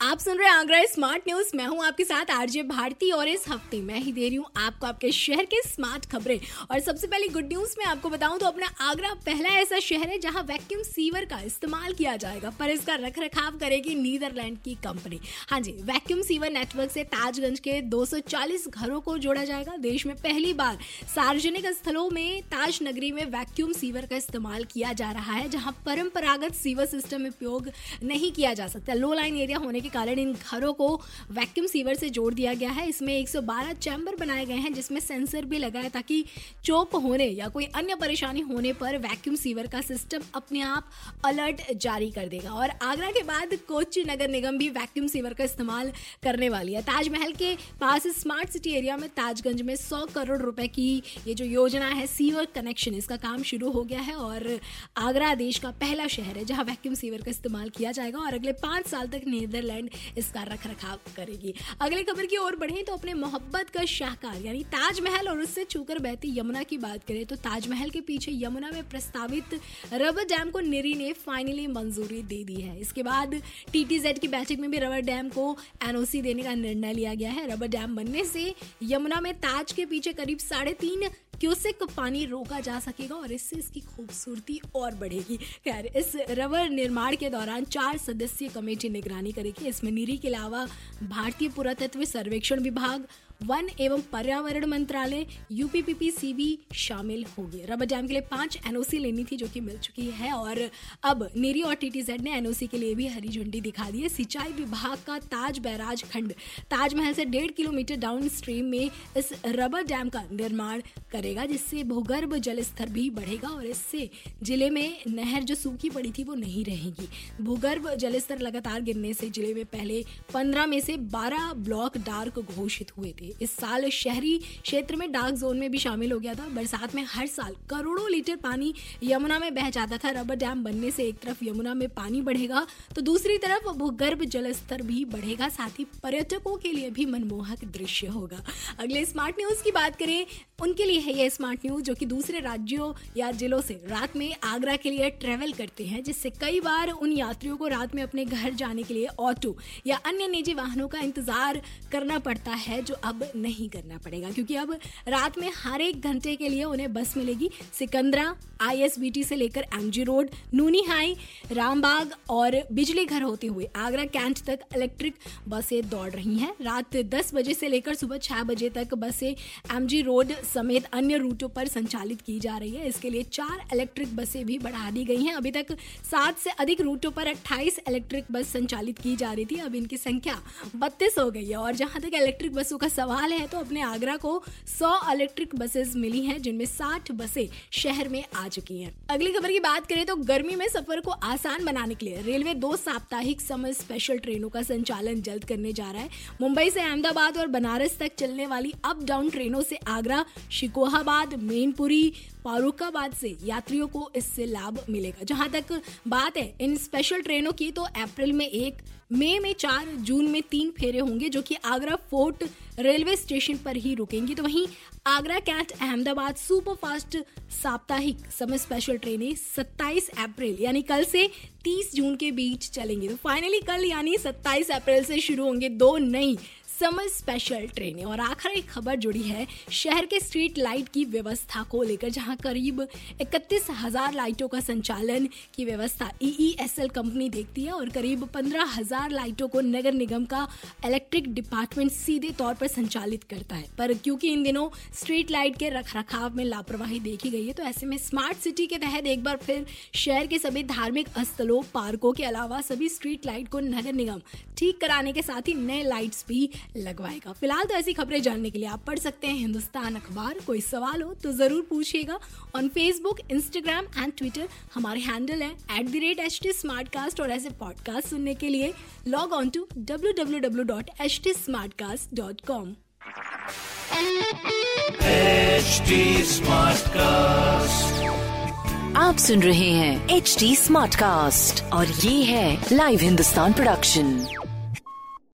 आप सुन रहे हैं आगरा स्मार्ट न्यूज़। मैं हूँ आपके साथ आरजे भारती और इस हफ़्ते मैं ही दे रही हूँ आपको आपके शहर के स्मार्ट खबरें। और सबसे पहले गुड न्यूज़ में आपको बताऊँ तो अपना आगरा पहला ऐसा शहर है जहाँ वैक्यूम सीवर का इस्तेमाल किया जाएगा, पर इसका रख रखाव करेगी नीदरलैंड की कंपनी। हाँ जी वैक्यूम सीवर नेटवर्क से ताजगंज के 240 घरों को जोड़ा जाएगा। देश में पहली बार सार्वजनिक स्थलों में ताज नगरी में वैक्यूम सीवर का इस्तेमाल किया जा रहा है, जहाँ परंपरागत सीवर सिस्टम उपयोग नहीं किया जा सकता। लो लाइन एरिया होने के कारण इन घरों को वैक्यूम सीवर से जोड़ दिया गया है। इसमें 112 चैम्बर बनाए गए हैं, जिसमें सेंसर भी लगा है ताकि चोप होने या कोई अन्य परेशानी होने पर वैक्यूम सीवर का सिस्टम अपने आप अलर्ट जारी कर देगा। और आगरा के बाद कोची नगर निगम भी वैक्यूम सीवर का इस्तेमाल करने वाली है। ताजमहल के पास स्मार्ट सिटी एरिया में ताजगंज में सौ करोड़ रुपए की ये जो योजना है सीवर कनेक्शन इसका काम शुरू हो गया है और आगरा देश का पहला शहर है जहाँ वैक्यूम सीवर का इस्तेमाल किया जाएगा और अगले पाँच साल तक नीदरलैंड इसका रख रखाव करेगी। अगली खबर की ओर बढ़े तो अपने मोहब्बत का शाहकार, यानी ताजमहल और उससे छूकर बहती यमुना की बात करें तो ताजमहल के पीछे यमुना में प्रस्तावित रबर डैम को निरी ने फाइनली मंजूरी दे दी है। इसके बाद टीटीजेड की बैठक में भी रबर डैम को एनओसी देने का निर्णय लिया गया है। रबर डैम बनने से यमुना में ताज के पीछे करीब साढ़े तीन क्यूसिक पानी रोका जा सकेगा और इससे इसकी खूबसूरती और बढ़ेगी। खैर, इस रबर निर्माण के दौरान चार सदस्यीय कमेटी निगरानी करेगी। इसमें निरी के अलावा भारतीय पुरातत्व सर्वेक्षण विभाग वन एवं पर्यावरण मंत्रालय यूपीपीपी भी शामिल होंगे। रबर डैम के लिए पाँच एनओसी लेनी थी जो कि मिल चुकी है और अब नीरी और टीटीजेड ने एनओसी के लिए भी हरी झंडी दिखा दी है। सिंचाई विभाग का ताज बैराज खंड, ताजमहल से डेढ़ किलोमीटर डाउन स्ट्रीम में इस रबर डैम का निर्माण करेगा, जिससे भूगर्भ जल स्तर भी बढ़ेगा और इससे ज़िले में नहर जो सूखी पड़ी थी वो नहीं रहेगी। भूगर्भ जल स्तर लगातार गिरने से ज़िले में पहले पंद्रह में से बारह ब्लॉक डार्क घोषित हुए थे। इस साल शहरी क्षेत्र में डार्क जोन में भी शामिल हो गया था। बरसात में हर साल करोड़ों लीटर पानी यमुना में बह जाता था। रबर डैम बनने से एक तरफ़ यमुना में पानी बढ़ेगा तो दूसरी तरफ़ भूगर्भ जल स्तर भी बढ़ेगा। साथ ही पर्यटकों के लिए भी मनमोहक दृश्य होगा। अगले स्मार्ट न्यूज़ की बात करें, उनके लिए है यह स्मार्ट न्यूज़ जो कि दूसरे राज्यों या जिलों से रात में आगरा के लिए ट्रेवल करते हैं, जिससे कई बार उन यात्रियों को रात में अपने घर जाने के लिए ऑटो या अन्य निजी वाहनों का इंतज़ार करना पड़ता है, जो अब नहीं करना पड़ेगा, क्योंकि अब रात में हर एक घंटे के लिए उन्हें बस मिलेगी। सिकंदरा आईएसबीटी से लेकर एमजी रोड नूनी हाई, रामबाग और बिजली घर होते हुए आगरा कैंट तक इलेक्ट्रिक बसें दौड़ रही हैं। रात 10 बजे से लेकर सुबह 6 बजे तक बसें एमजी रोड समेत अन्य रूटों पर संचालित की जा रही है। इसके लिए चार इलेक्ट्रिक बसें भी बढ़ा दी गई हैं। अभी तक सात से अधिक रूटों पर 28 इलेक्ट्रिक बस संचालित की जा रही थी। अब इनकी संख्या बत्तीस हो गई है और जहाँ तक इलेक्ट्रिक बसों का है तो अपने आगरा को 100 इलेक्ट्रिक बसेस मिली हैं, जिनमें 60 बसें शहर में आ चुकी हैं। अगली खबर की बात करें तो गर्मी में सफ़र को आसान बनाने के लिए रेलवे दो साप्ताहिक समर स्पेशल ट्रेनों का संचालन जल्द करने जा रहा है। मुंबई से अहमदाबाद और बनारस तक चलने वाली अप डाउन ट्रेनों से आगरा, शिकोहाबाद, मेनपुरी, फारूकाबाद से यात्रियों को इससे लाभ मिलेगा। जहाँ तक बात है, इन स्पेशल ट्रेनों की तो अप्रैल में एक, मई में में चार, जून में तीन फेरे होंगे, जो कि आगरा, फोर्ट रेलवे स्टेशन पर ही रुकेंगी। तो वहीं आगरा कैंट अहमदाबाद सुपरफास्ट साप्ताहिक समय स्पेशल ट्रेनें 27 अप्रैल, यानी कल से 30 जून के बीच चलेंगी। तो फाइनली कल, यानी 27 अप्रैल से शुरू होंगे दो नई समर स्पेशल ट्रेनें। और आखिर एक खबर जुड़ी है, शहर के स्ट्रीट लाइट की व्यवस्था को लेकर, जहाँ करीब इकतीस हज़ार लाइटों का संचालन की व्यवस्था ईईएसएल कंपनी देखती है और करीब पंद्रह हज़ार लाइटों को नगर निगम का इलेक्ट्रिक डिपार्टमेंट सीधे तौर पर संचालित करता है। पर क्योंकि इन दिनों स्ट्रीट लाइट के रख रखाव में लापरवाही देखी गई है तो ऐसे में स्मार्ट सिटी के तहत एक बार फिर शहर के सभी धार्मिक स्थलों, पार्कों के अलावा सभी स्ट्रीट लाइट को नगर निगम ठीक कराने के साथ ही नए लाइट्स भी लगवाएगा। फ़िलहाल तो ऐसी खबरें जानने के लिए आप पढ़ सकते हैं हिंदुस्तान अखबार। कोई सवाल हो तो ज़रूर पूछिएगा। On Facebook Instagram and Twitter हमारे हैंडल है at the rate H T smart cast और ऐसे पॉडकास्ट सुनने के लिए log on to W W W dot H T smart cast dot com Smartcast. आप सुन रहे हैं एच डी स्मार्ट कास्ट और ये है लाइव हिंदुस्तान प्रोडक्शन